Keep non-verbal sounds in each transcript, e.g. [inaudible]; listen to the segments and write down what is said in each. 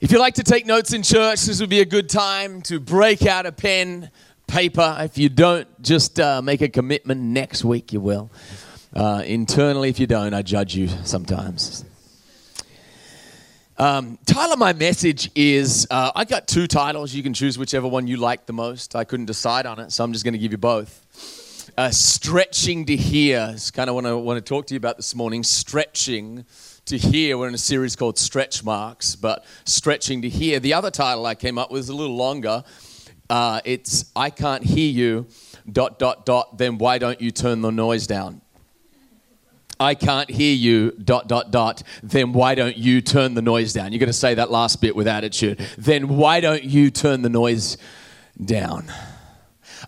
If you like to take notes in church, this would be a good time to break out a pen, paper. If you don't, just uh, make a commitment next week, you will. Uh, internally, if you don't, I judge you sometimes. Um, my message is uh, I got two titles. You can choose whichever one you like the most. I couldn't decide on it, so I'm just going to give you both. Uh, stretching to hear is kind of what I want to talk to you about this morning. Stretching to hear. We're in a series called Stretch Marks, but stretching to hear. The other title I came up with is a little longer. Uh, it's I can't hear you, dot, dot, dot, then why don't you turn the noise down? I can't hear you, dot, dot, dot, then why don't you turn the noise down? You're going to say that last bit with attitude. Then why don't you turn the noise down?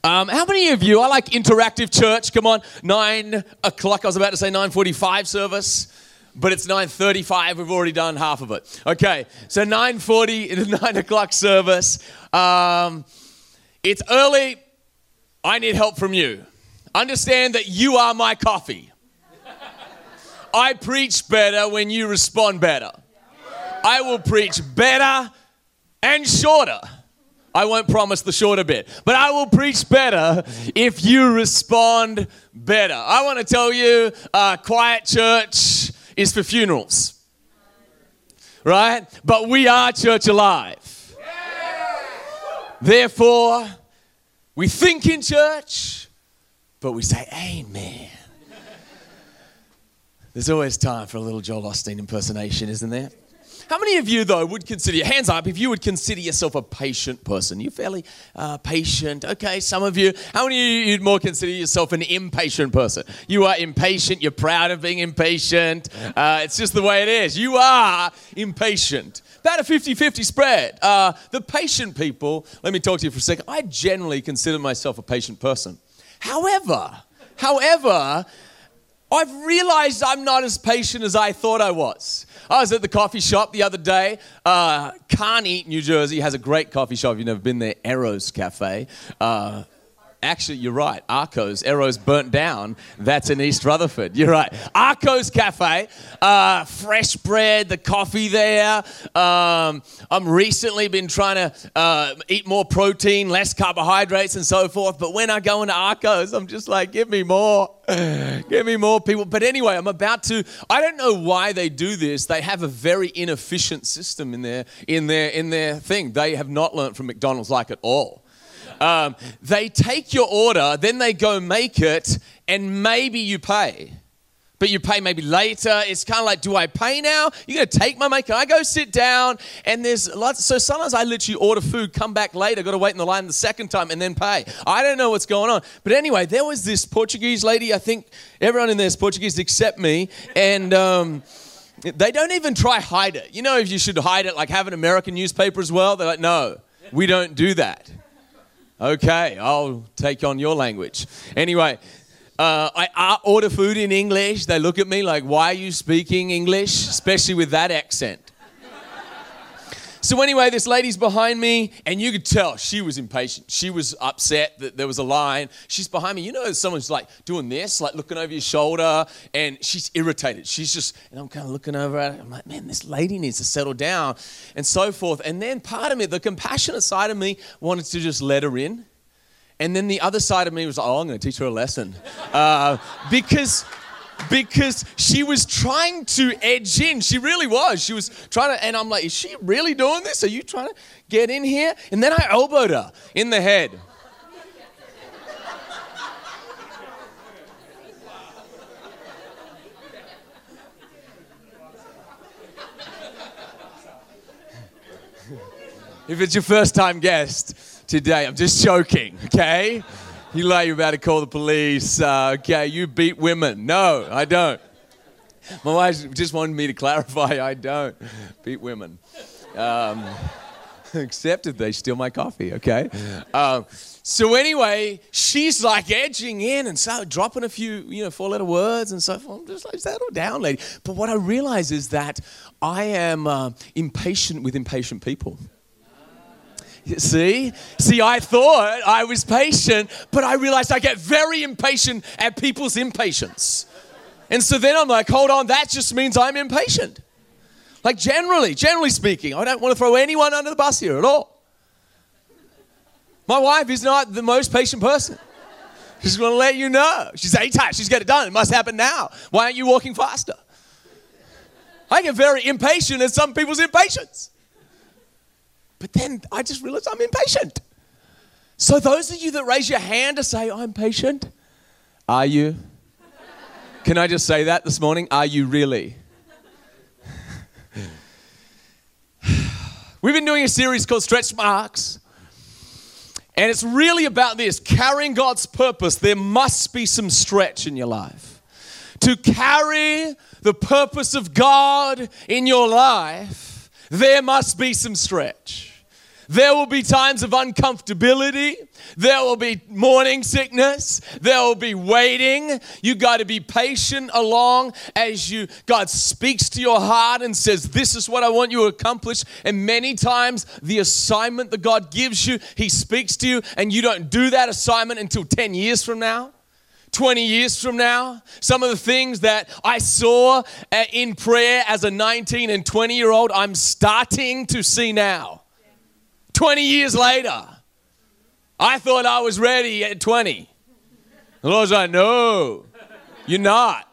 Um, how many of you, I like interactive church, come on, nine o'clock, I was about to say 9.45 service but it's 9.35 we've already done half of it. Okay so 9.40 the [laughs] 9 o'clock service. Um, it's early. I need help from you. Understand that you are my coffee. I preach better when you respond better. I will preach better and shorter. I won't promise the shorter bit, but I will preach better if you respond better. I want to tell you, uh, quiet church, is for funerals. Right? But we are church alive. Therefore, we think in church, but we say amen. There's always time for a little Joel Osteen impersonation, isn't there? How many of you, though, would consider, your hands up, if you would consider yourself a patient person? You're fairly uh, patient. Okay, some of you. How many of you would more consider yourself an impatient person? You are impatient. You're proud of being impatient. Uh, it's just the way it is. You are impatient. About a 50 50 spread. Uh, the patient people, let me talk to you for a second. I generally consider myself a patient person. However, however, I've realized I'm not as patient as I thought I was. I was at the coffee shop the other day. Uh, Kearney, New Jersey has a great coffee shop. If you've never been there, Eros Cafe. Uh, Actually, you're right. Arcos, Eros burnt down. That's in East Rutherford. You're right. Arcos Cafe, uh, fresh bread, the coffee there. Um, I'm recently been trying to uh, eat more protein, less carbohydrates, and so forth. But when I go into Arcos, I'm just like, give me more. [sighs] Give me more people. But anyway, I'm about to. I don't know why they do this. They have a very inefficient system in their in their in their thing. They have not learned from McDonald's like at all. Um, they take your order, then they go make it, and maybe you pay. But you pay maybe later. It's kind of like, do I pay now? You're going to take my money. Can I go sit down? And there's lots. So sometimes I literally order food, come back later, got to wait in the line the second time, and then pay. I don't know what's going on. But anyway, there was this Portuguese lady. I think everyone in there is Portuguese except me. And. Um, they don't even try hide it. You know, if you should hide it, like have an American newspaper as well. They're like, no, we don't do that. Okay, I'll take on your language. Anyway, uh, I order food in English. They look at me like, why are you speaking English? Especially with that accent. So anyway, this lady's behind me, and you could tell she was impatient. She was upset that there was a line. She's behind me. You know, someone's like doing this, like looking over your shoulder, and she's irritated. She's just, and I'm kind of looking over at her. I'm like, man, this lady needs to settle down, and so forth. And then part of me, the compassionate side of me, wanted to just let her in. And then the other side of me was like, oh, I'm going to teach her a lesson. Uh, because because she was trying to edge in. She really was. She was trying to, and I'm like, is she really doing this? Are you trying to get in here? And then I elbowed her in the head. if it's your first time guest today, I'm just joking, okay? You like you're about to call the police. Uh, okay, you beat women. No, I don't. My wife just wanted me to clarify I don't beat women. Um, [laughs] except if they steal my coffee, okay? Um, so anyway, she's like edging in and so dropping a few, you know, four-letter words and so forth. I'm just like, settle down, lady. But what I realize is that I am uh, impatient with impatient people. See? See, I thought I was patient, but I realized I get very impatient at people's impatience. And so then I'm like, hold on, that just means I'm impatient. Like, generally, generally speaking, I don't want to throw anyone under the bus here at all. My wife is not the most patient person. She's going to let you know. She's A-type. She's got it done. It must happen now. Why aren't you walking faster? I get very impatient at some people's impatience. But then I just realized I'm impatient. So, those of you that raise your hand to say, I'm patient, are you? Can I just say that this morning? Are you really? [sighs] We've been doing a series called Stretch Marks. And it's really about this carrying God's purpose. There must be some stretch in your life. To carry the purpose of God in your life, there must be some stretch. There will be times of uncomfortability. There will be morning sickness. There will be waiting. You got to be patient along as you God speaks to your heart and says, "This is what I want you to accomplish." And many times the assignment that God gives you, he speaks to you and you don't do that assignment until 10 years from now. 20 years from now. Some of the things that I saw uh, in prayer as a 19 and 20 year old, I'm starting to see now. 20 years later. I thought I was ready at 20. The Lord's like, no, you're not.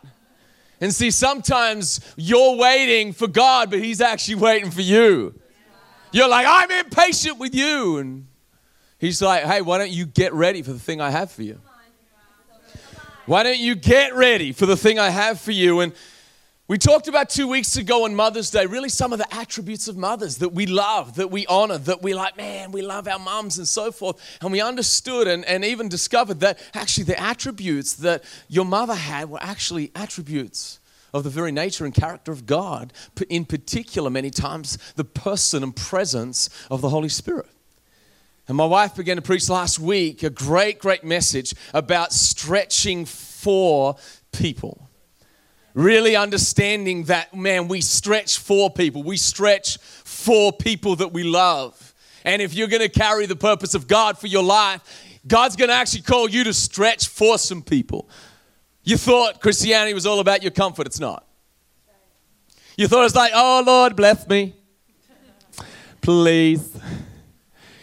And see, sometimes you're waiting for God, but He's actually waiting for you. You're like, I'm impatient with you. And He's like, hey, why don't you get ready for the thing I have for you? Why don't you get ready for the thing I have for you? And we talked about two weeks ago on Mother's Day, really some of the attributes of mothers that we love, that we honor, that we like, man, we love our moms and so forth. And we understood and, and even discovered that actually the attributes that your mother had were actually attributes of the very nature and character of God, in particular, many times, the person and presence of the Holy Spirit. And my wife began to preach last week a great, great message about stretching for people really understanding that, man, we stretch for people. We stretch for people that we love. And if you're going to carry the purpose of God for your life, God's going to actually call you to stretch for some people. You thought Christianity was all about your comfort, it's not. You thought it's like, oh, Lord, bless me. Please.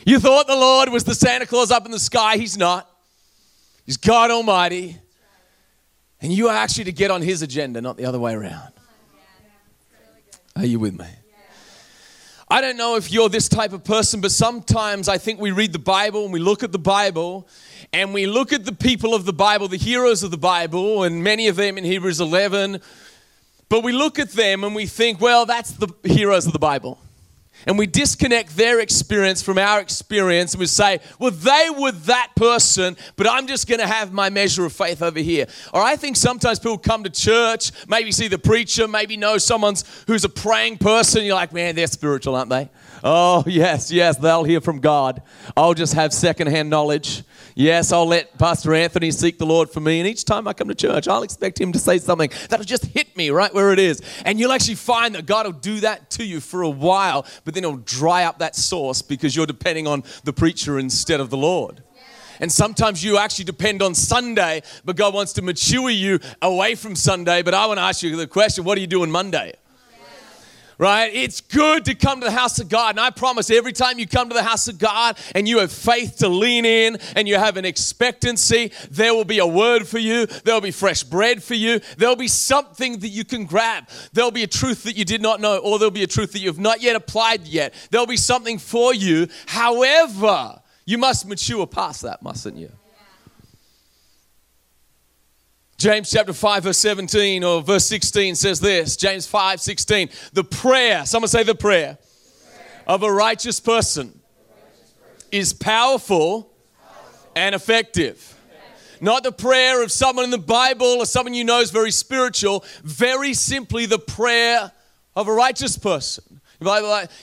You thought the Lord was the Santa Claus up in the sky. He's not. He's God Almighty. And you are actually to get on his agenda, not the other way around. Are you with me? I don't know if you're this type of person, but sometimes I think we read the Bible and we look at the Bible and we look at the people of the Bible, the heroes of the Bible, and many of them in Hebrews 11. But we look at them and we think, well, that's the heroes of the Bible and we disconnect their experience from our experience and we say, well, they were that person, but I'm just going to have my measure of faith over here. Or I think sometimes people come to church, maybe see the preacher, maybe know someone who's a praying person. You're like, man, they're spiritual, aren't they? Oh, yes, yes, they'll hear from God. I'll just have secondhand knowledge. Yes, I'll let Pastor Anthony seek the Lord for me. And each time I come to church, I'll expect him to say something that'll just hit me right where it is. And you'll actually find that God will do that to you for a while, but then it'll dry up that source because you're depending on the preacher instead of the Lord. And sometimes you actually depend on Sunday, but God wants to mature you away from Sunday. But I want to ask you the question what are you doing Monday? Right? It's good to come to the house of God. And I promise every time you come to the house of God and you have faith to lean in and you have an expectancy, there will be a word for you. There'll be fresh bread for you. There'll be something that you can grab. There'll be a truth that you did not know, or there'll be a truth that you've not yet applied yet. There'll be something for you. However, you must mature past that, mustn't you? James chapter 5, verse 17 or verse 16 says this James 5, 16. The prayer, someone say the prayer, of a righteous person is powerful and effective. Not the prayer of someone in the Bible or someone you know is very spiritual, very simply the prayer of a righteous person.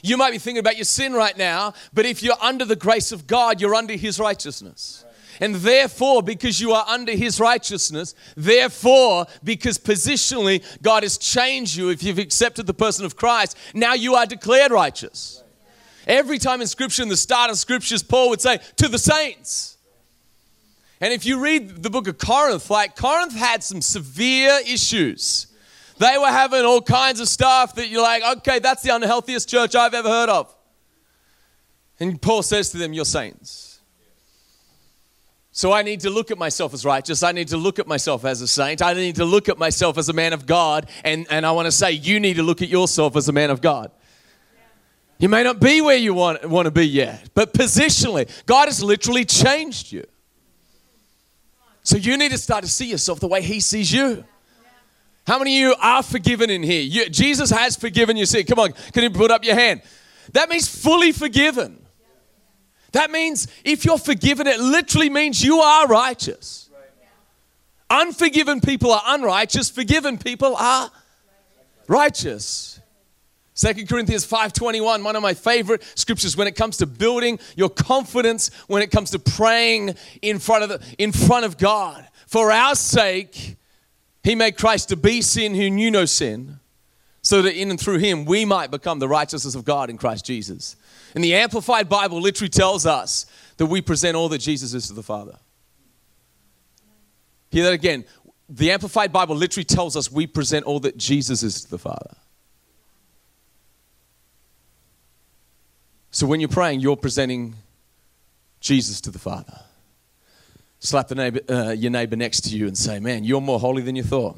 You might be thinking about your sin right now, but if you're under the grace of God, you're under His righteousness. And therefore, because you are under his righteousness, therefore, because positionally God has changed you, if you've accepted the person of Christ, now you are declared righteous. Every time in Scripture, in the start of Scriptures, Paul would say, to the saints. And if you read the book of Corinth, like Corinth had some severe issues. They were having all kinds of stuff that you're like, okay, that's the unhealthiest church I've ever heard of. And Paul says to them, You're saints. So I need to look at myself as righteous. I need to look at myself as a saint. I need to look at myself as a man of God. And, and I want to say, you need to look at yourself as a man of God. You may not be where you want, want to be yet, but positionally, God has literally changed you. So you need to start to see yourself the way He sees you. How many of you are forgiven in here? You, Jesus has forgiven you. See, come on, can you put up your hand? That means fully forgiven. That means if you're forgiven, it literally means you are righteous. Unforgiven people are unrighteous, forgiven people are righteous. 2 Corinthians 5:21, one of my favorite scriptures when it comes to building your confidence, when it comes to praying in front of the, in front of God. For our sake, he made Christ to be sin who knew no sin, so that in and through him we might become the righteousness of God in Christ Jesus. And the Amplified Bible literally tells us that we present all that Jesus is to the Father. Hear that again. The Amplified Bible literally tells us we present all that Jesus is to the Father. So when you're praying, you're presenting Jesus to the Father. Slap the neighbor, uh, your neighbor next to you and say, Man, you're more holy than you thought.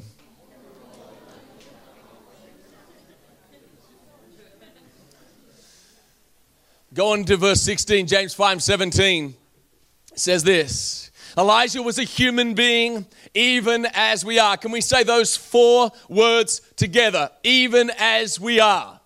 Go on to verse 16, James 5 17 says this Elijah was a human being, even as we are. Can we say those four words together? Even as we are.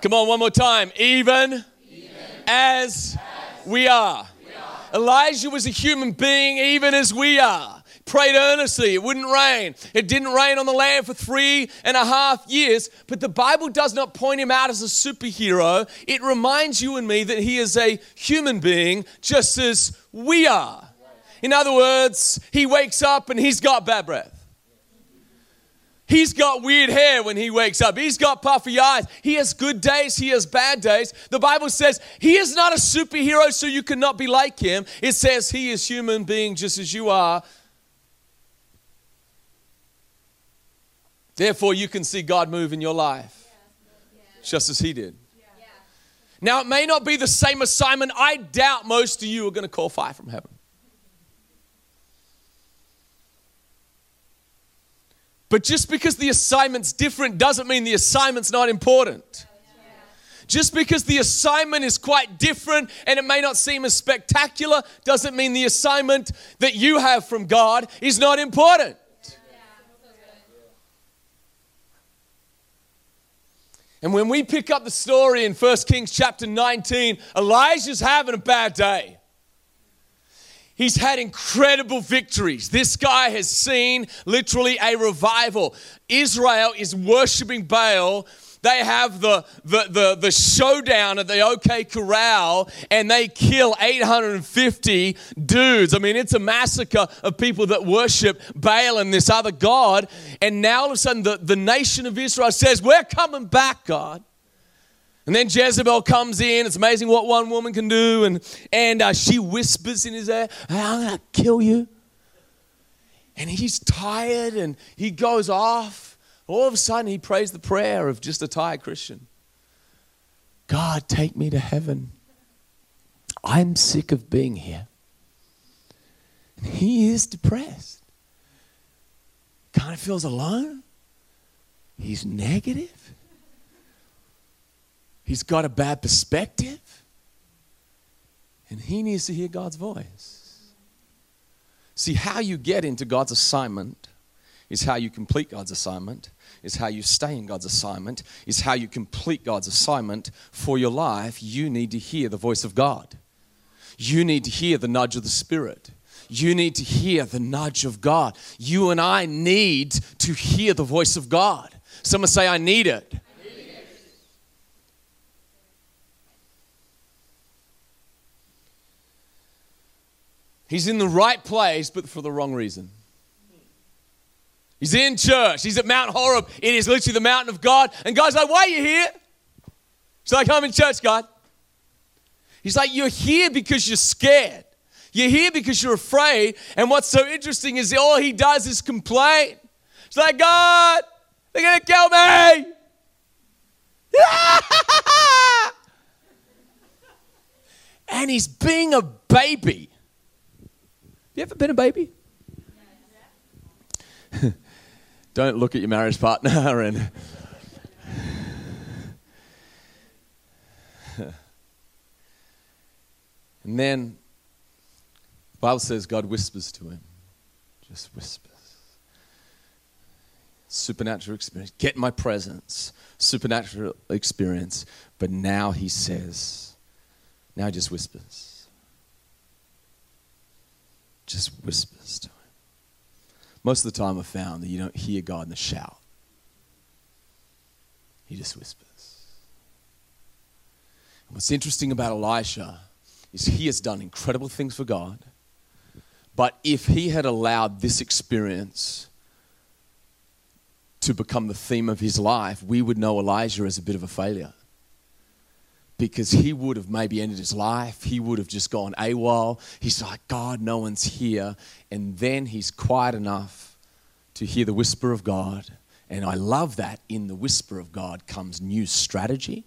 Come on, one more time. Even, even as, as we, are. we are. Elijah was a human being, even as we are. Prayed earnestly, it wouldn't rain. It didn't rain on the land for three and a half years, but the Bible does not point him out as a superhero. It reminds you and me that he is a human being, just as we are. In other words, he wakes up and he's got bad breath. He's got weird hair when he wakes up. He's got puffy eyes. He has good days. He has bad days. The Bible says he is not a superhero, so you cannot be like him. It says he is human being just as you are. Therefore, you can see God move in your life just as he did. Now, it may not be the same assignment. I doubt most of you are going to call fire from heaven. But just because the assignment's different doesn't mean the assignment's not important. Just because the assignment is quite different and it may not seem as spectacular doesn't mean the assignment that you have from God is not important. And when we pick up the story in 1 Kings chapter 19, Elijah's having a bad day. He's had incredible victories. This guy has seen literally a revival. Israel is worshiping Baal. They have the, the, the, the showdown at the OK Corral and they kill 850 dudes. I mean, it's a massacre of people that worship Baal and this other God. And now all of a sudden, the, the nation of Israel says, We're coming back, God. And then Jezebel comes in. It's amazing what one woman can do. And, and uh, she whispers in his ear, I'm going to kill you. And he's tired and he goes off. All of a sudden, he prays the prayer of just a tired Christian God, take me to heaven. I'm sick of being here. And he is depressed. Kind of feels alone. He's negative. He's got a bad perspective. And he needs to hear God's voice. See, how you get into God's assignment is how you complete God's assignment, is how you stay in God's assignment, is how you complete God's assignment for your life. You need to hear the voice of God. You need to hear the nudge of the Spirit. You need to hear the nudge of God. You and I need to hear the voice of God. Someone say, I need it. He's in the right place, but for the wrong reason. He's in church. He's at Mount Horeb. It is literally the mountain of God. And God's like, Why are you here? He's like, I'm in church, God. He's like, You're here because you're scared. You're here because you're afraid. And what's so interesting is all he does is complain. She's like, God, they're going to kill me. [laughs] and he's being a baby. You ever been a baby? Don't look at your marriage partner [laughs] and. and then, the Bible says God whispers to him. Just whispers. Supernatural experience. Get my presence. Supernatural experience. But now he says, now he just whispers. Just whispers to him. Most of the time, I've found that you don't hear God in the shout, he just whispers. And what's interesting about Elisha is he has done incredible things for God. But if he had allowed this experience to become the theme of his life, we would know Elijah as a bit of a failure because he would have maybe ended his life. He would have just gone AWOL. He's like, God, no one's here. And then he's quiet enough to hear the whisper of God. And I love that in the whisper of God comes new strategy.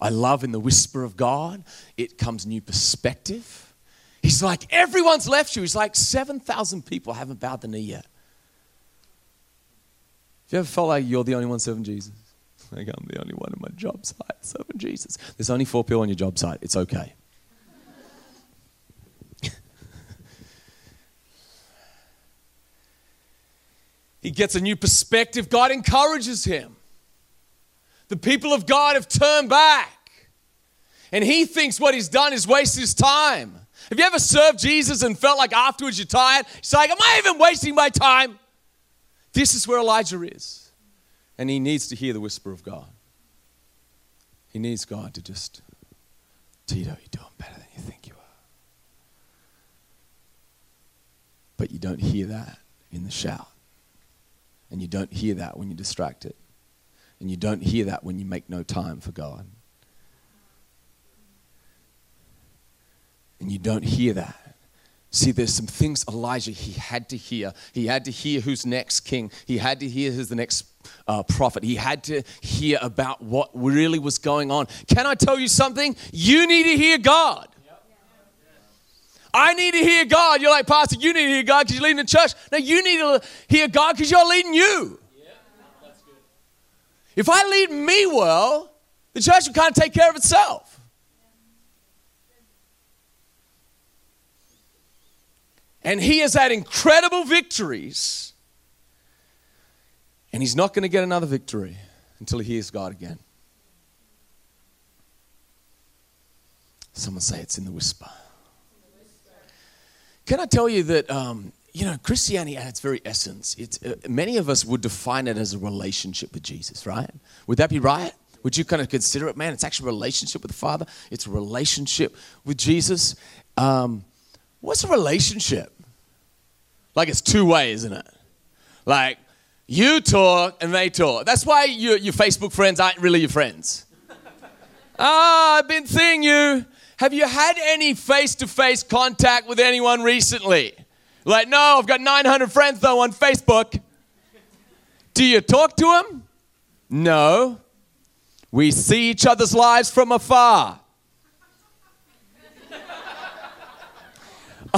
I love in the whisper of God, it comes new perspective. He's like, everyone's left you. He's like, 7,000 people haven't bowed the knee yet. Have you ever felt like you're the only one serving Jesus? Like I'm the only one in my job site serving Jesus. There's only four people on your job site. It's okay. [laughs] he gets a new perspective. God encourages him. The people of God have turned back. And he thinks what he's done is waste his time. Have you ever served Jesus and felt like afterwards you're tired? He's like, Am I even wasting my time? This is where Elijah is. And he needs to hear the whisper of God. He needs God to just, Tito, you're doing better than you think you are. But you don't hear that in the shout. And you don't hear that when you're distracted. And you don't hear that when you make no time for God. And you don't hear that See, there's some things Elijah he had to hear. He had to hear who's next king. He had to hear who's the next uh, prophet. He had to hear about what really was going on. Can I tell you something? You need to hear God. I need to hear God. You're like, Pastor, you need to hear God because you're leading the church. No, you need to hear God because you're leading you. If I lead me well, the church will kind of take care of itself. And he has had incredible victories. And he's not going to get another victory until he hears God again. Someone say it's in the whisper. Can I tell you that, um, you know, Christianity at its very essence, it's, uh, many of us would define it as a relationship with Jesus, right? Would that be right? Would you kind of consider it, man, it's actually a relationship with the Father, it's a relationship with Jesus? Um, what's a relationship? Like it's two way, isn't it? Like you talk and they talk. That's why your, your Facebook friends aren't really your friends. [laughs] Ah, I've been seeing you. Have you had any face to face contact with anyone recently? Like, no, I've got 900 friends though on Facebook. Do you talk to them? No. We see each other's lives from afar.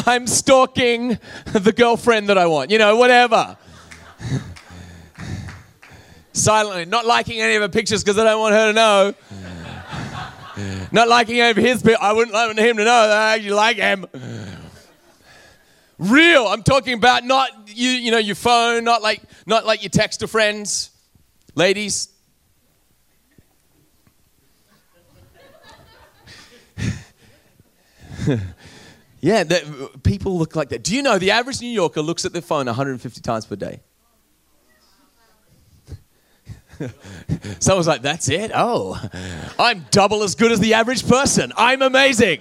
I'm stalking the girlfriend that I want, you know, whatever. [laughs] Silently, not liking any of her pictures because I don't want her to know. [laughs] not liking any of his pictures. I wouldn't like him to know that I actually like him. Real. I'm talking about not you, you know, your phone, not like not like your text to friends. Ladies, [laughs] Yeah, people look like that. Do you know the average New Yorker looks at their phone 150 times per day? [laughs] Someone's like, that's it? Oh, I'm double as good as the average person. I'm amazing.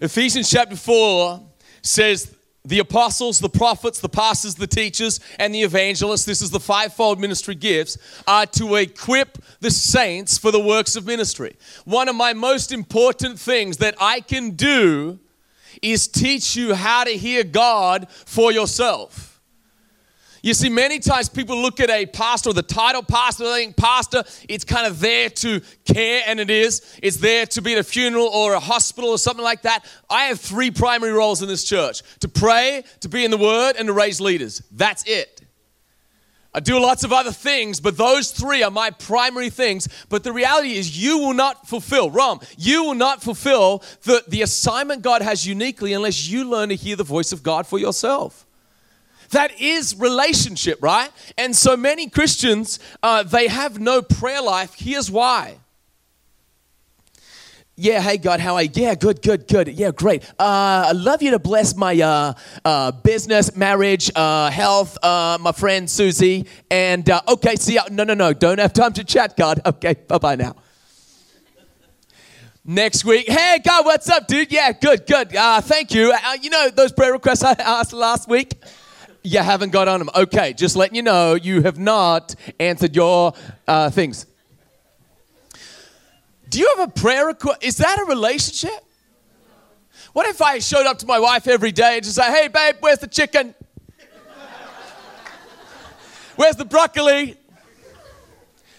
Ephesians chapter 4 says the apostles, the prophets, the pastors, the teachers, and the evangelists, this is the fivefold ministry gifts, are to equip the saints for the works of ministry. One of my most important things that I can do is teach you how to hear God for yourself. You see, many times people look at a pastor or the title pastor, they think pastor, it's kind of there to care, and it is. It's there to be at a funeral or a hospital or something like that. I have three primary roles in this church to pray, to be in the word, and to raise leaders. That's it. I do lots of other things, but those three are my primary things. But the reality is, you will not fulfill, Rom, you will not fulfill the, the assignment God has uniquely unless you learn to hear the voice of God for yourself. That is relationship, right? And so many Christians, uh, they have no prayer life. Here's why. Yeah, hey God, how are you? Yeah, good, good, good. Yeah, great. Uh, I love you to bless my uh, uh, business, marriage, uh, health, uh, my friend Susie. And uh, okay, see ya. No, no, no, don't have time to chat, God. [laughs] Okay, bye bye now. Next week, hey God, what's up, dude? Yeah, good, good. thank you. you know those prayer requests I [laughs] asked last week? You haven't got on them. Okay, just letting you know, you have not answered your uh, things. Do you have a prayer request? Is that a relationship? What if I showed up to my wife every day and just say, hey, babe, where's the chicken? Where's the broccoli?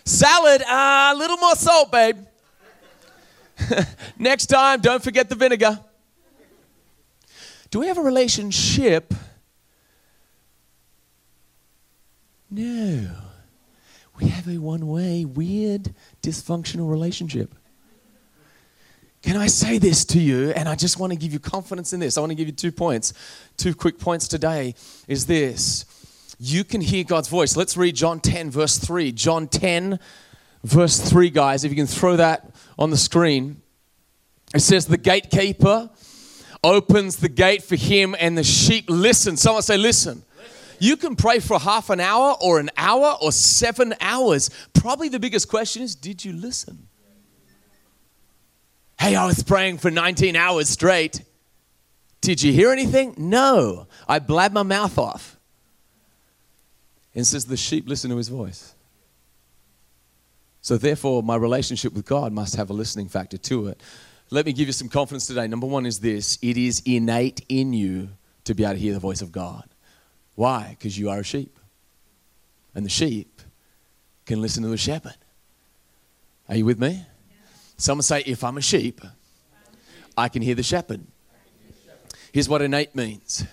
Salad, uh, a uh, little more salt, babe. [laughs] Next time, don't forget the vinegar. Do we have a relationship No. We have a one way, weird, dysfunctional relationship. Can I say this to you? And I just want to give you confidence in this. I want to give you two points. Two quick points today is this. You can hear God's voice. Let's read John 10, verse 3. John 10, verse 3, guys. If you can throw that on the screen. It says, The gatekeeper opens the gate for him, and the sheep listen. Someone say, Listen. You can pray for half an hour or an hour or seven hours. Probably the biggest question is did you listen? Hey, I was praying for 19 hours straight. Did you hear anything? No. I blabbed my mouth off. And says the sheep listen to his voice. So, therefore, my relationship with God must have a listening factor to it. Let me give you some confidence today. Number one is this it is innate in you to be able to hear the voice of God. Why? Because you are a sheep. And the sheep can listen to the shepherd. Are you with me? Someone say, if I'm a sheep, I can hear the shepherd. Here's what innate means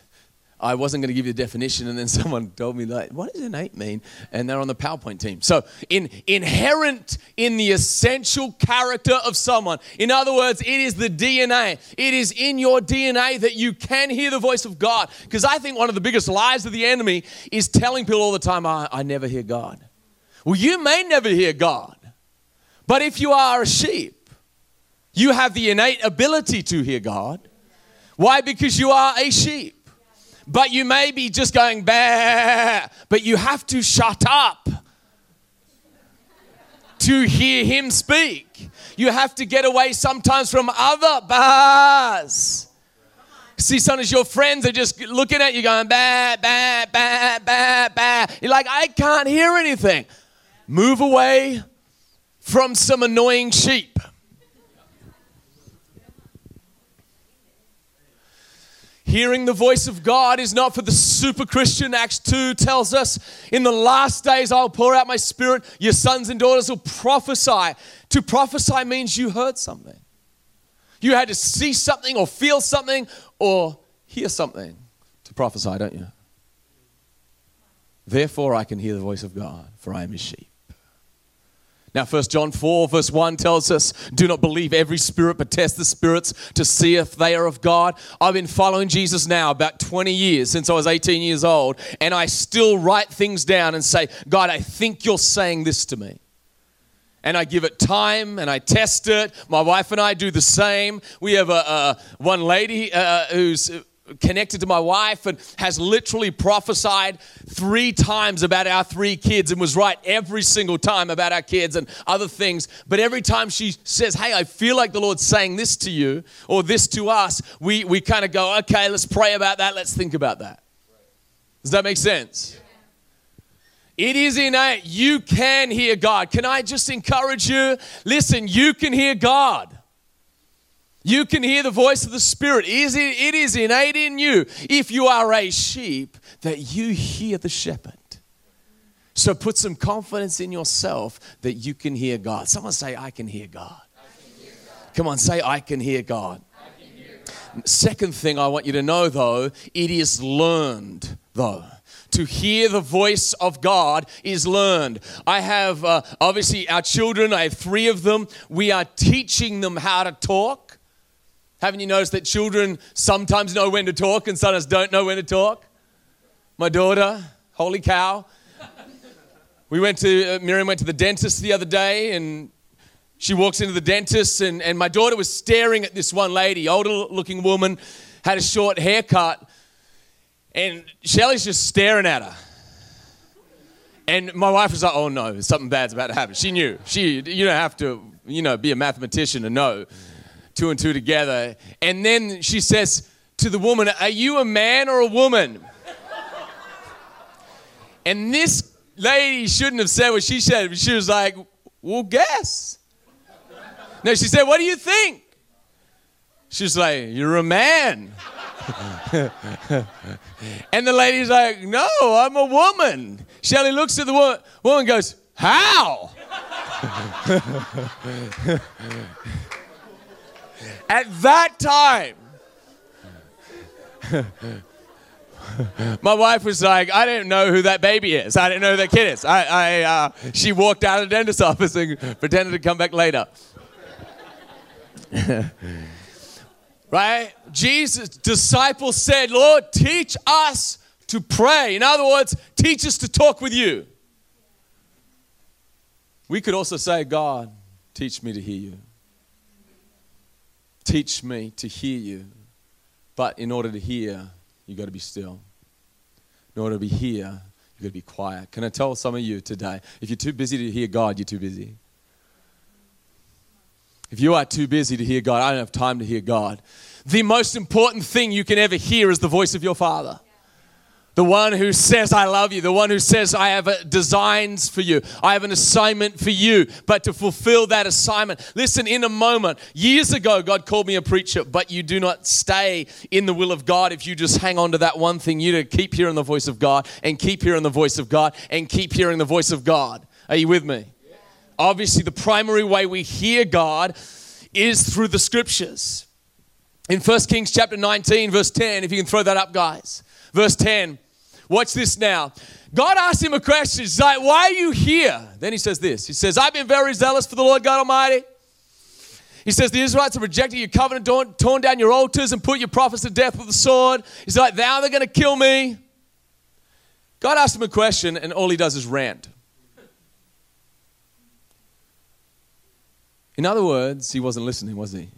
I wasn't going to give you the definition, and then [laughs] someone told me, like, what does innate mean? And they're on the PowerPoint team. So, in, inherent in the essential character of someone. In other words, it is the DNA. It is in your DNA that you can hear the voice of God. Because I think one of the biggest lies of the enemy is telling people all the time, I, I never hear God. Well, you may never hear God, but if you are a sheep, you have the innate ability to hear God. Why? Because you are a sheep. But you may be just going, bah, but you have to shut up to hear him speak. You have to get away sometimes from other bars. See, some of your friends are just looking at you going, bah, bah, bah, bah, bah. You're like, I can't hear anything. Move away from some annoying sheep. Hearing the voice of God is not for the super Christian. Acts 2 tells us, In the last days I'll pour out my spirit, your sons and daughters will prophesy. To prophesy means you heard something. You had to see something or feel something or hear something to prophesy, don't you? Therefore, I can hear the voice of God, for I am his sheep. Now, 1 John 4, verse 1 tells us, Do not believe every spirit, but test the spirits to see if they are of God. I've been following Jesus now about 20 years, since I was 18 years old, and I still write things down and say, God, I think you're saying this to me and I give it time and I test it. My wife and I do the same. We have a, a one lady uh, who's connected to my wife and has literally prophesied three times about our three kids and was right every single time about our kids and other things. But every time she says, Hey, I feel like the Lord's saying this to you or this to us, we, we kind of go, Okay, let's pray about that. Let's think about that. Does that make sense? It is innate. You can hear God. Can I just encourage you? Listen, you can hear God. You can hear the voice of the Spirit. It is innate in you, if you are a sheep, that you hear the shepherd. So put some confidence in yourself that you can hear God. Someone say, I can hear God. Can hear God. Come on, say, I can hear God. Can hear God. Second thing I want you to know, though, it is learned, though to hear the voice of God is learned. I have uh, obviously our children, I have three of them. We are teaching them how to talk. Haven't you noticed that children sometimes know when to talk and sometimes don't know when to talk? My daughter, holy cow. We went to, uh, Miriam went to the dentist the other day and she walks into the dentist and, and my daughter was staring at this one lady, older looking woman, had a short haircut and Shelly's just staring at her. And my wife was like, oh no, something bad's about to happen. She knew. She, you don't have to, you know, be a mathematician to know two and two together. And then she says to the woman, Are you a man or a woman? and this lady shouldn't have said what she said. She was like, Well, guess. no, she said, What do you think? She's like, You're a man. [laughs] and the lady's like, No, I'm a woman. Shelly looks at the woman, woman goes, How? [laughs] at that time, my wife was like, I didn't know who that baby is. I didn't know who that kid is. I, I uh, she walked out of the dentist's office and pretended to come back later. [laughs] right? Jesus' disciples said, Lord, teach us to pray. In other words, teach us to talk with you. We could also say, God, teach me to hear you. Teach me to hear you. But in order to hear, you've got to be still. In order to be here, you've got to be quiet. Can I tell some of you today, if you're too busy to hear God, you're too busy. If you are too busy to hear God, I don't have time to hear God. The most important thing you can ever hear is the voice of your Father. The one who says, I love you. The one who says, I have uh, designs for you. I have an assignment for you. But to fulfill that assignment, listen, in a moment, years ago, God called me a preacher, but you do not stay in the will of God if you just hang on to that one thing. You to keep hearing the voice of God and keep hearing the voice of God and keep hearing the voice of God. Are you with me? Obviously, the primary way we hear God is through the scriptures. In 1 Kings chapter 19, verse 10, if you can throw that up, guys. Verse 10. Watch this now. God asked him a question. He's like, Why are you here? Then he says this He says, I've been very zealous for the Lord God Almighty. He says, The Israelites have rejected your covenant, torn down your altars, and put your prophets to death with the sword. He's like, Now they're going to kill me. God asked him a question, and all he does is rant. In other words, he wasn't listening, was he?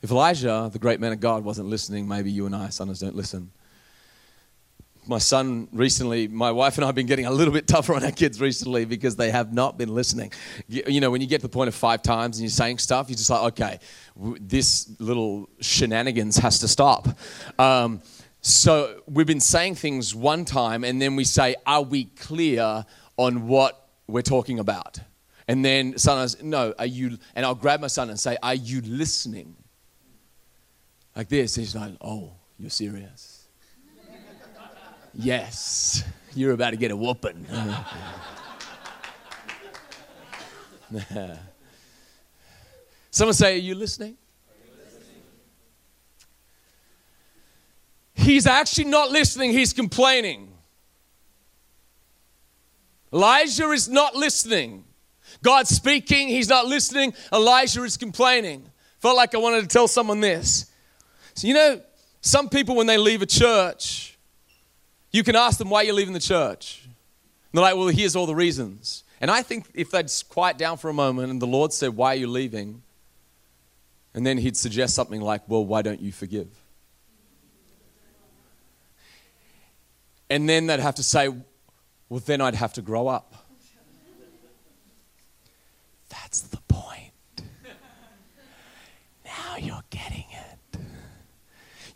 If Elijah, the great man of God, wasn't listening, maybe you and I sometimes don't listen my son recently, my wife and I have been getting a little bit tougher on our kids recently because they have not been listening. You, know, when you get to the point of five times and you're saying stuff, you're just like, okay, this little shenanigans has to stop. Um, so we've been saying things one time and then we say, are we clear on what we're talking about? And then sometimes, no, are you, and I'll grab my son and say, are you listening? Like this. He's like, oh, you're serious Yes, you're about to get a whooping. [laughs] Someone say, Are you listening? He's actually not listening, he's complaining. Elijah is not listening. God's speaking, he's not listening. Elijah is complaining. Felt like I wanted to tell someone this. So, you know, some people, when they leave a church, you can ask them why you're leaving the church. And they're like, well, here's all the reasons. And I think if they'd quiet down for a moment and the Lord said, why are you leaving? And then he'd suggest something like, well, why don't you forgive? And then they'd have to say, well, then I'd have to grow up. That's the point. [laughs] Now you're getting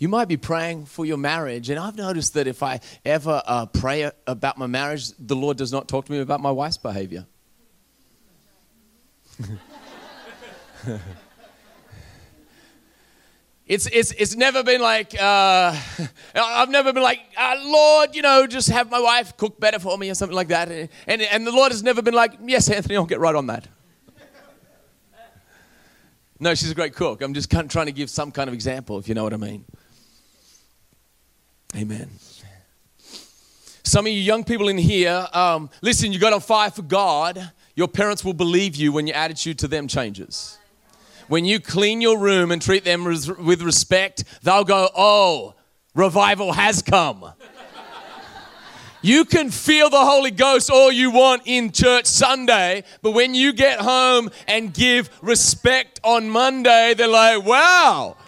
you might be praying for your marriage, and I've noticed that if I ever uh, pray about my marriage, the Lord does not talk to me about my wife's behavior. [laughs] It's, it's, it's never been like, uh, [laughs] I've never been like, uh, Lord, you know, just have my wife cook better for me or something like that. And, and the Lord has never been like, yes, Anthony, I'll get right on that. [laughs] No, she's a great cook. I'm just trying to give some kind of example, if you know what I mean. Amen. Some of you young people in here, um, listen, you got on fire for God. Your parents will believe you when your attitude to them changes. When you clean your room and treat them with respect, they'll go, Oh, revival has come. You can feel the Holy Ghost all you want in church Sunday, but when you get home and give respect on Monday, they're like, wow,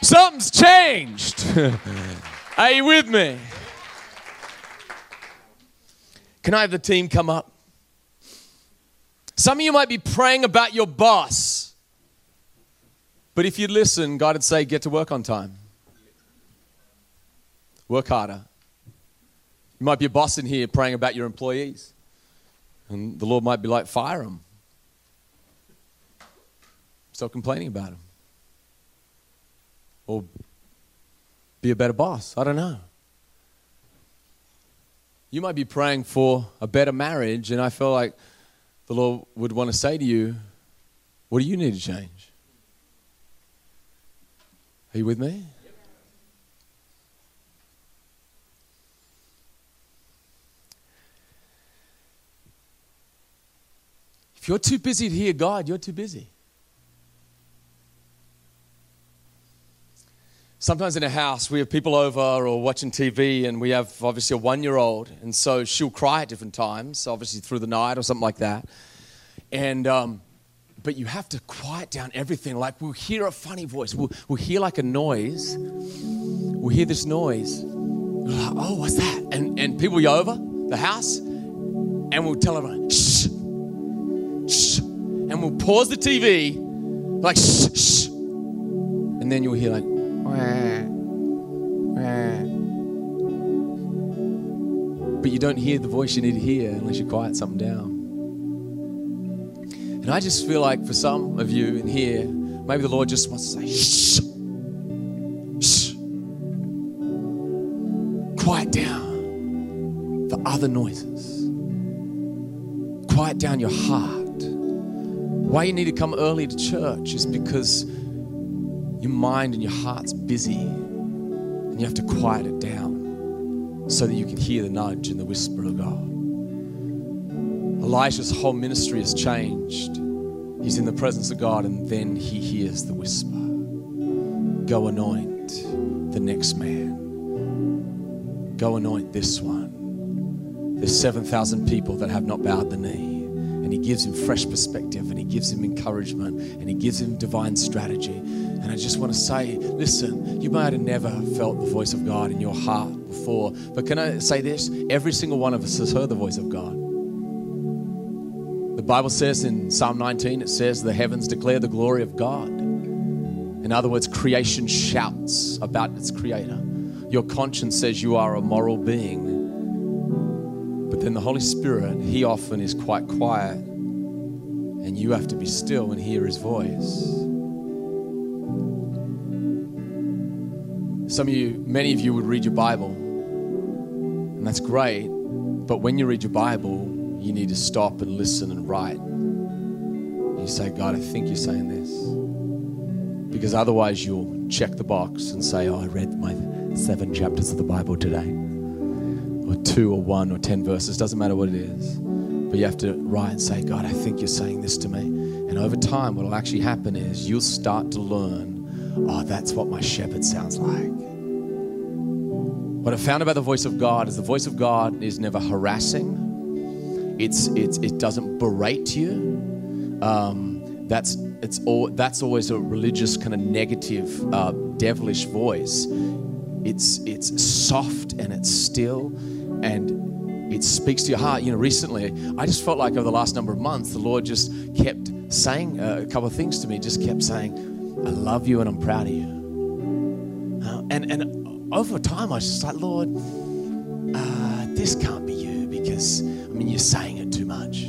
something's changed. [laughs] Are you with me? Can I have the team come up? Some of you might be praying about your boss. But if you listen, God would say, get to work on time. Work harder. You might be a boss in here praying about your employees. And the Lord might be like, fire them. Stop complaining about them. Or be a better boss. I don't know. You might be praying for a better marriage, and I feel like the Lord would want to say to you, What do you need to change? Are you with me? If you're too busy to hear God, you're too busy. Sometimes in a house, we have people over or watching TV, and we have obviously a one year old, and so she'll cry at different times, obviously through the night or something like that. And um, but you have to quiet down everything. Like we'll hear a funny voice, we'll, we'll hear like a noise, we'll hear this noise. Like, oh, what's that? And, and people will over the house and we'll tell everyone, shh, shh. And we'll pause the TV, like, shh, shh. And then you'll hear like. But you don't hear the voice you need to hear unless you quiet something down. And I just feel like for some of you in here, maybe the Lord just wants to say, shh, shh. Quiet down the other noises. Quiet down your heart. Why you need to come early to church is because your mind and your heart's busy and you have to quiet it down so that you can hear the nudge and the whisper of God. Elijah's whole ministry has changed. He's in the presence of God, and then he hears the whisper Go anoint the next man. Go anoint this one. There's 7,000 people that have not bowed the knee. And he gives him fresh perspective, and he gives him encouragement, and he gives him divine strategy. And I just want to say, listen, you might have never felt the voice of God in your heart before, but can I say this? Every single one of us has heard the voice of God. The Bible says in Psalm 19, it says, The heavens declare the glory of God. In other words, creation shouts about its creator. Your conscience says you are a moral being. But then the Holy Spirit, He often is quite quiet, and you have to be still and hear His voice. Some of you, many of you would read your Bible, and that's great. But when you read your Bible, you need to stop and listen and write. You say, God, I think you're saying this. Because otherwise, you'll check the box and say, Oh, I read my seven chapters of the Bible today, or two, or one, or ten verses, doesn't matter what it is. But you have to write and say, God, I think you're saying this to me. And over time, what will actually happen is you'll start to learn, Oh, that's what my shepherd sounds like. What I found about the voice of God is the voice of God is never harassing it's, it's, it doesn't berate you. Um, that's, it's all, that's always a religious kind of negative, uh, devilish voice. It's, it's soft and it's still and it speaks to your heart. You know, recently, I just felt like over the last number of months, the Lord just kept saying uh, a couple of things to me, just kept saying, I love you and I'm proud of you. Uh, and, and over time, I was just like, Lord, uh, this can't be you because I mean, you're saying it too much. [laughs]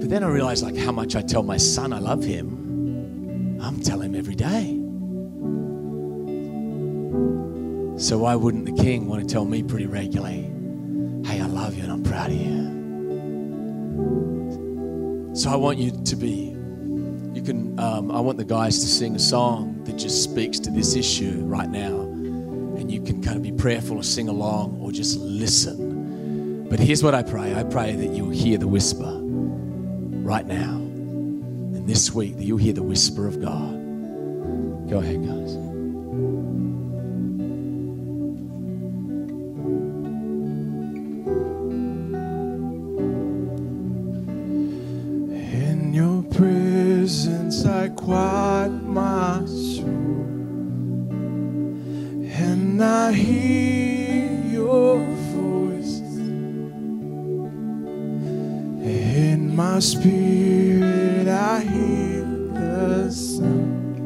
but then I realized like how much I tell my son I love him. I'm telling him every day. So why wouldn't the king want to tell me pretty regularly, hey, I love you and I'm proud of you? So I want you to be, you can, um, I want the guys to sing a song that just speaks to this issue right now. And you can kind of be prayerful or sing along or just listen. But here's what I pray I pray that you'll hear the whisper right now. And this week, that you'll hear the whisper of God. Go ahead, guys. In your presence, I quiet and I hear your voice. In my spirit, I hear the sound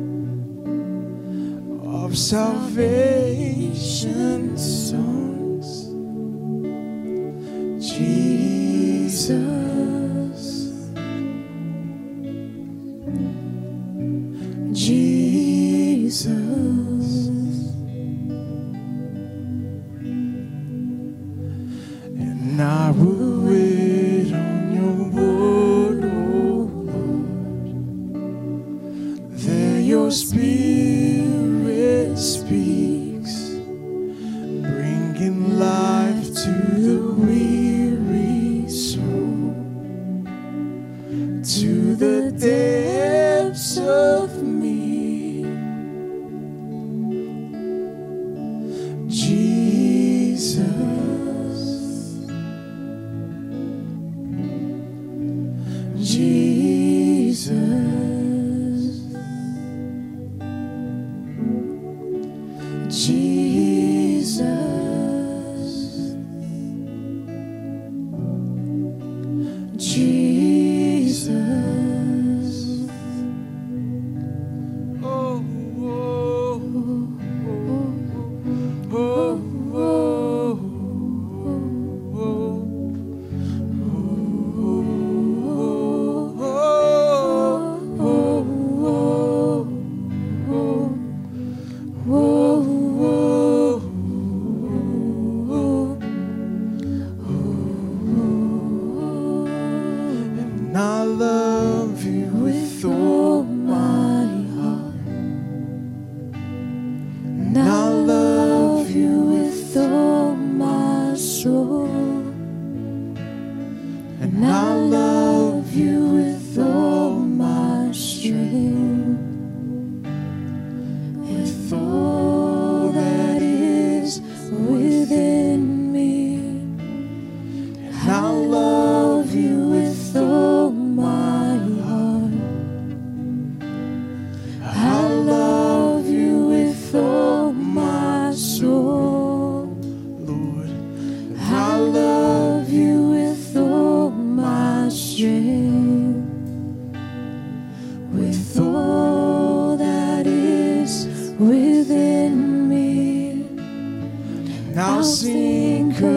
of salvation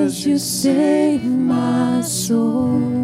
you saved my soul.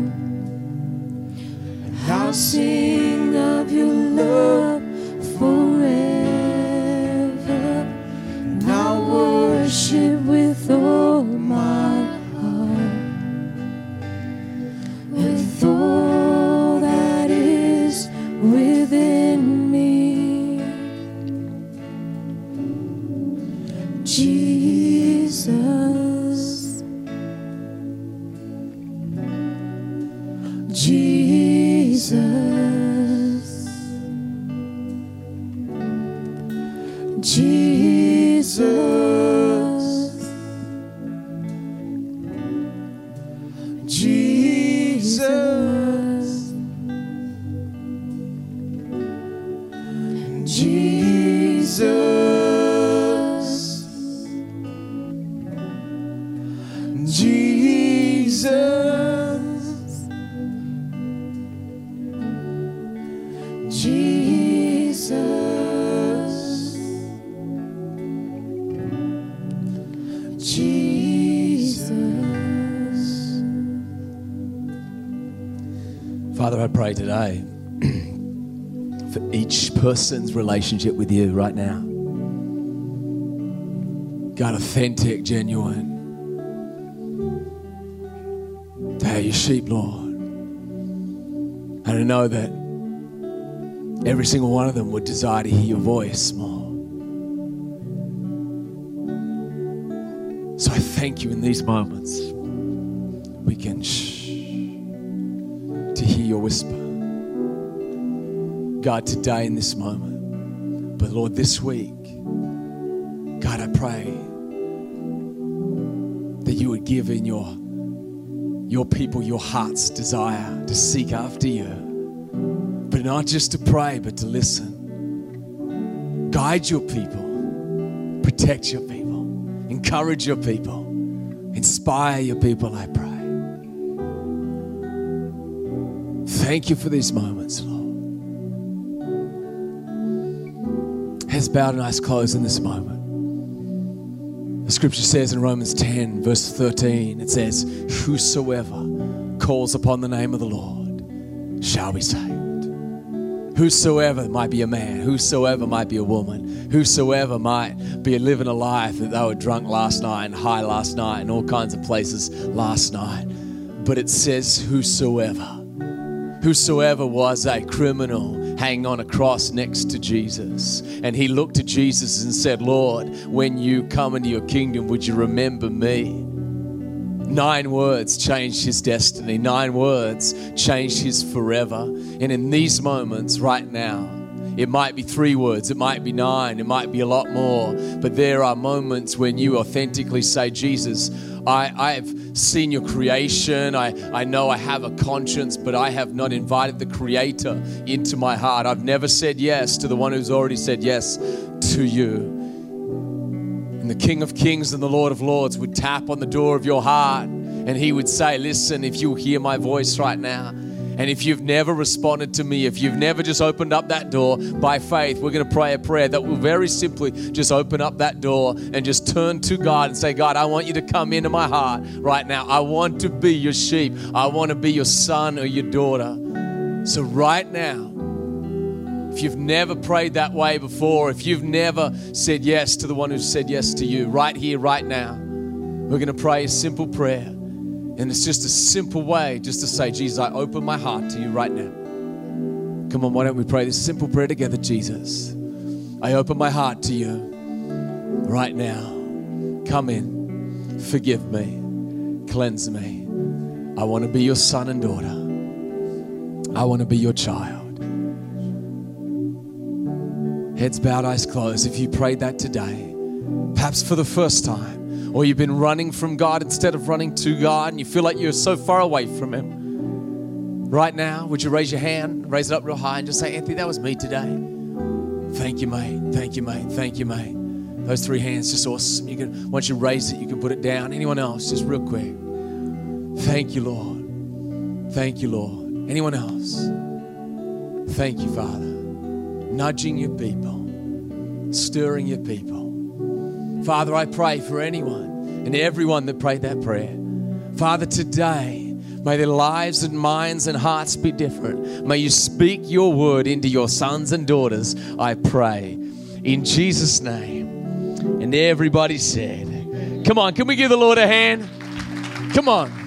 Jesus. Father, I pray today [clears throat] for each person's relationship with you right now. God, authentic, genuine. They are your sheep, Lord. And I know that every single one of them would desire to hear your voice more. Thank you in these moments. We can shh to hear your whisper. God, today in this moment, but Lord, this week, God, I pray that you would give in your your people your heart's desire to seek after you. But not just to pray, but to listen. Guide your people, protect your people, encourage your people, inspire your people, I pray. Thank you for these moments, Lord. Heads bowed and eyes closed in this moment. The scripture says in Romans 10, verse 13, it says, Whosoever calls upon the name of the Lord shall be saved. Whosoever might be a man, whosoever might be a woman, whosoever might be living a life that they were drunk last night and high last night and all kinds of places last night. But it says, Whosoever. Whosoever was a criminal hanging on a cross next to Jesus. And he looked to Jesus and said, Lord, when you come into your kingdom, would you remember me? Nine words changed his destiny. Nine words changed his forever. And in these moments, right now, it might be three words, it might be nine, it might be a lot more. But there are moments when you authentically say, Jesus, I, I've seen your creation. I, I know I have a conscience, but I have not invited the Creator into my heart. I've never said yes to the one who's already said yes to you. And the King of Kings and the Lord of Lords would tap on the door of your heart and he would say, Listen, if you'll hear my voice right now, and if you've never responded to me, if you've never just opened up that door by faith, we're going to pray a prayer that will very simply just open up that door and just turn to God and say, God, I want you to come into my heart right now. I want to be your sheep. I want to be your son or your daughter. So, right now, if you've never prayed that way before, if you've never said yes to the one who said yes to you, right here, right now, we're going to pray a simple prayer. And it's just a simple way just to say, Jesus, I open my heart to you right now. Come on, why don't we pray this simple prayer together, Jesus? I open my heart to you right now. Come in, forgive me, cleanse me. I want to be your son and daughter. I want to be your child. Heads bowed, eyes closed. If you prayed that today, perhaps for the first time, or you've been running from God instead of running to God and you feel like you're so far away from Him. Right now, would you raise your hand, raise it up real high, and just say, Anthony, that was me today. Thank you, mate. Thank you, mate. Thank you, mate. Those three hands, just awesome. You can once you raise it, you can put it down. Anyone else, just real quick. Thank you, Lord. Thank you, Lord. Anyone else? Thank you, Father. Nudging your people, stirring your people. Father, I pray for anyone and everyone that prayed that prayer. Father, today, may their lives and minds and hearts be different. May you speak your word into your sons and daughters, I pray. In Jesus' name. And everybody said, Come on, can we give the Lord a hand? Come on.